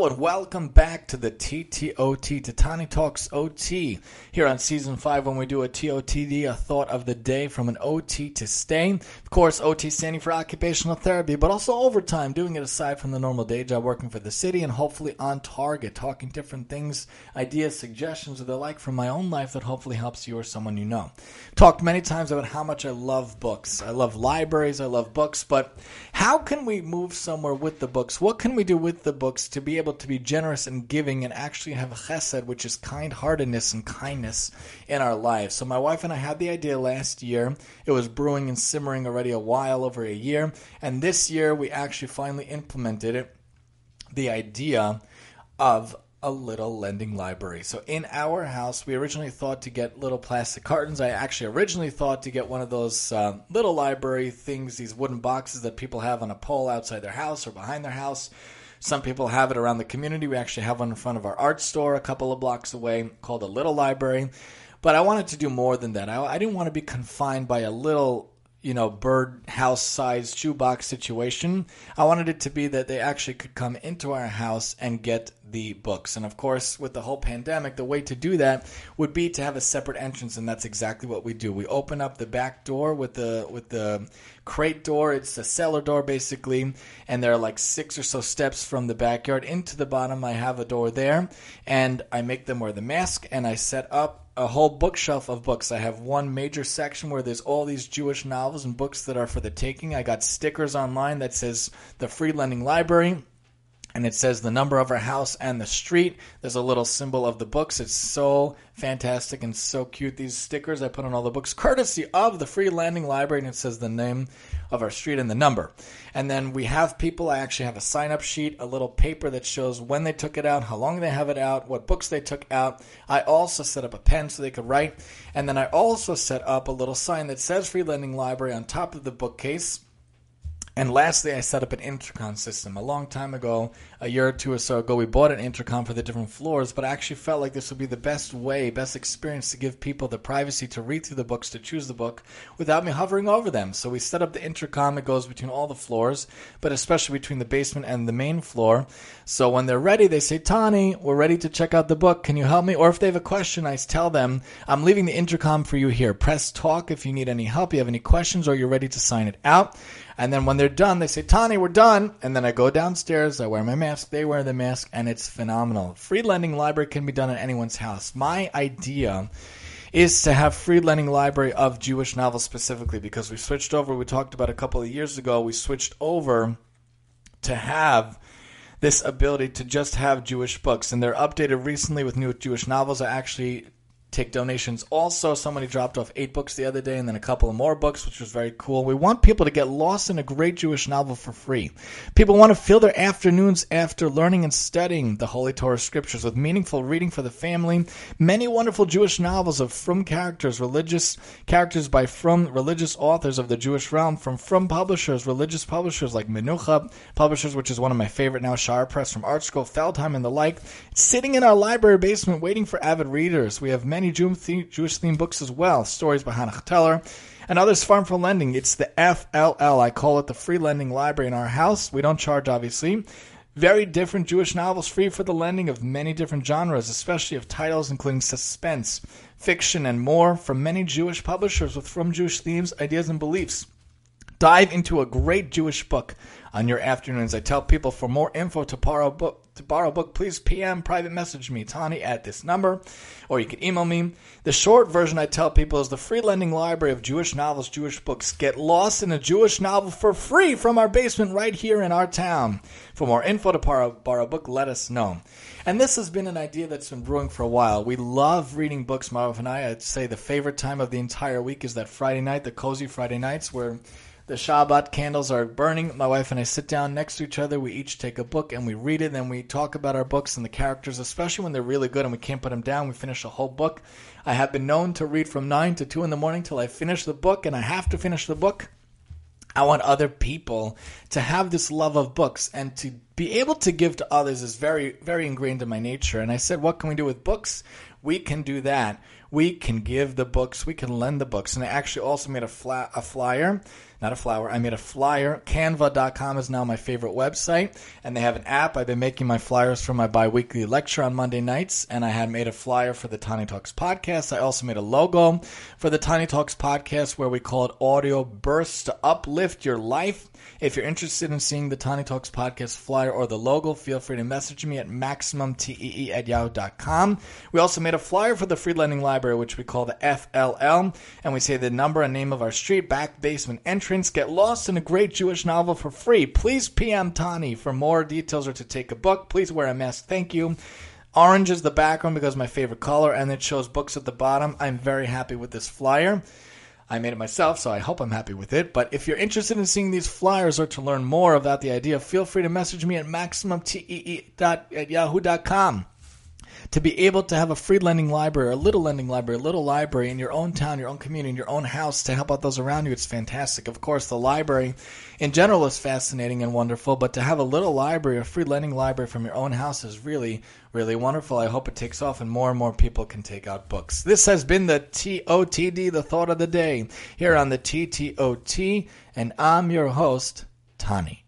And welcome back to the TTOT, Tatani Talks OT, here on Season 5 when we do a TOTD, a uh, thought of the day from an OT to stay. Of course, OT standing for occupational therapy, but also overtime, doing it aside from the normal day job, working for the city and hopefully on target, talking different things, ideas, suggestions, or the like from my own life that hopefully helps you or someone you know. Talked many times about how much I love books. I love libraries, I love books, but how can we move somewhere with the books? What can we do with the books to be able to be generous and giving and actually have chesed, which is kind heartedness and kindness in our lives. So my wife and I had the idea last year. It was brewing and simmering already a while, over a year. And this year we actually finally implemented it. The idea of a little lending library. So in our house, we originally thought to get little plastic cartons. I actually originally thought to get one of those uh, little library things, these wooden boxes that people have on a pole outside their house or behind their house. Some people have it around the community. We actually have one in front of our art store a couple of blocks away called a little library. But I wanted to do more than that. I, I didn't want to be confined by a little you know, bird house sized shoebox situation. I wanted it to be that they actually could come into our house and get the books. And of course, with the whole pandemic, the way to do that would be to have a separate entrance, and that's exactly what we do. We open up the back door with the with the crate door. It's a cellar door basically, and there are like six or so steps from the backyard into the bottom. I have a door there, and I make them wear the mask, and I set up a whole bookshelf of books. I have one major section where there's all these Jewish novels and books that are for the taking. I got stickers online that says the Free Lending Library and it says the number of our house and the street. There's a little symbol of the books. It's so fantastic and so cute. These stickers I put on all the books, courtesy of the Free Lending Library, and it says the name of our street and the number. And then we have people. I actually have a sign up sheet, a little paper that shows when they took it out, how long they have it out, what books they took out. I also set up a pen so they could write. And then I also set up a little sign that says Free Lending Library on top of the bookcase and lastly, I set up an intercom system. A long time ago, a year or two or so ago, we bought an intercom for the different floors, but I actually felt like this would be the best way, best experience to give people the privacy to read through the books, to choose the book, without me hovering over them. So we set up the intercom. It goes between all the floors, but especially between the basement and the main floor. So when they're ready, they say, Tani, we're ready to check out the book. Can you help me? Or if they have a question, I tell them, I'm leaving the intercom for you here. Press talk if you need any help, you have any questions, or you're ready to sign it out. And then when they're done, they say, Tani, we're done. And then I go downstairs, I wear my mask, they wear the mask, and it's phenomenal. Free lending library can be done at anyone's house. My idea is to have free lending library of Jewish novels specifically because we switched over, we talked about a couple of years ago, we switched over to have this ability to just have Jewish books. And they're updated recently with new Jewish novels. I actually take donations. Also, somebody dropped off eight books the other day and then a couple of more books, which was very cool. We want people to get lost in a great Jewish novel for free. People want to fill their afternoons after learning and studying the Holy Torah scriptures with meaningful reading for the family. Many wonderful Jewish novels of from characters, religious characters by from religious authors of the Jewish realm, from from publishers, religious publishers like Menucha publishers, which is one of my favorite now, Shaar Press from Art Scroll, Feldheim, and the like. sitting in our library basement waiting for avid readers. We have many many Jewish themed books as well. Stories by Hannah Teller and others farm for lending. It's the FLL. I call it the free lending library in our house. We don't charge, obviously. Very different Jewish novels, free for the lending of many different genres, especially of titles including suspense, fiction, and more from many Jewish publishers with from Jewish themes, ideas, and beliefs. Dive into a great Jewish book on your afternoons. I tell people for more info to borrow book to borrow a book, please PM private message me, Tani, at this number, or you can email me. The short version I tell people is the free lending library of Jewish novels, Jewish books. Get lost in a Jewish novel for free from our basement right here in our town. For more info to borrow, borrow book, let us know. And this has been an idea that's been brewing for a while. We love reading books, Marv and I. I'd say the favorite time of the entire week is that Friday night, the cozy Friday nights, where the Shabbat candles are burning. My wife and I sit down next to each other. We each take a book and we read it. Then we talk about our books and the characters, especially when they're really good and we can't put them down. We finish a whole book. I have been known to read from 9 to 2 in the morning till I finish the book, and I have to finish the book. I want other people to have this love of books and to be able to give to others is very, very ingrained in my nature. And I said, what can we do with books? We can do that we can give the books, we can lend the books. And I actually also made a, fla- a flyer not a flower. I made a flyer. Canva.com is now my favorite website, and they have an app. I've been making my flyers for my biweekly lecture on Monday nights, and I had made a flyer for the Tani Talks podcast. I also made a logo for the Tani Talks podcast where we call it audio bursts to uplift your life. If you're interested in seeing the Tani Talks podcast flyer or the logo, feel free to message me at maximumtee at yahoo.com. We also made a flyer for the free lending library, which we call the FLL, and we say the number and name of our street, back basement entrance. Get lost in a great Jewish novel for free. Please PM Tani for more details or to take a book. Please wear a mask. Thank you. Orange is the background because my favorite color, and it shows books at the bottom. I'm very happy with this flyer. I made it myself, so I hope I'm happy with it. But if you're interested in seeing these flyers or to learn more about the idea, feel free to message me at maximumtee at to be able to have a free lending library, a little lending library, a little library in your own town, your own community, in your own house to help out those around you, it's fantastic. Of course, the library in general is fascinating and wonderful, but to have a little library, a free lending library from your own house is really, really wonderful. I hope it takes off and more and more people can take out books. This has been the TOTD, the thought of the day, here on the TTOT, and I'm your host, Tani.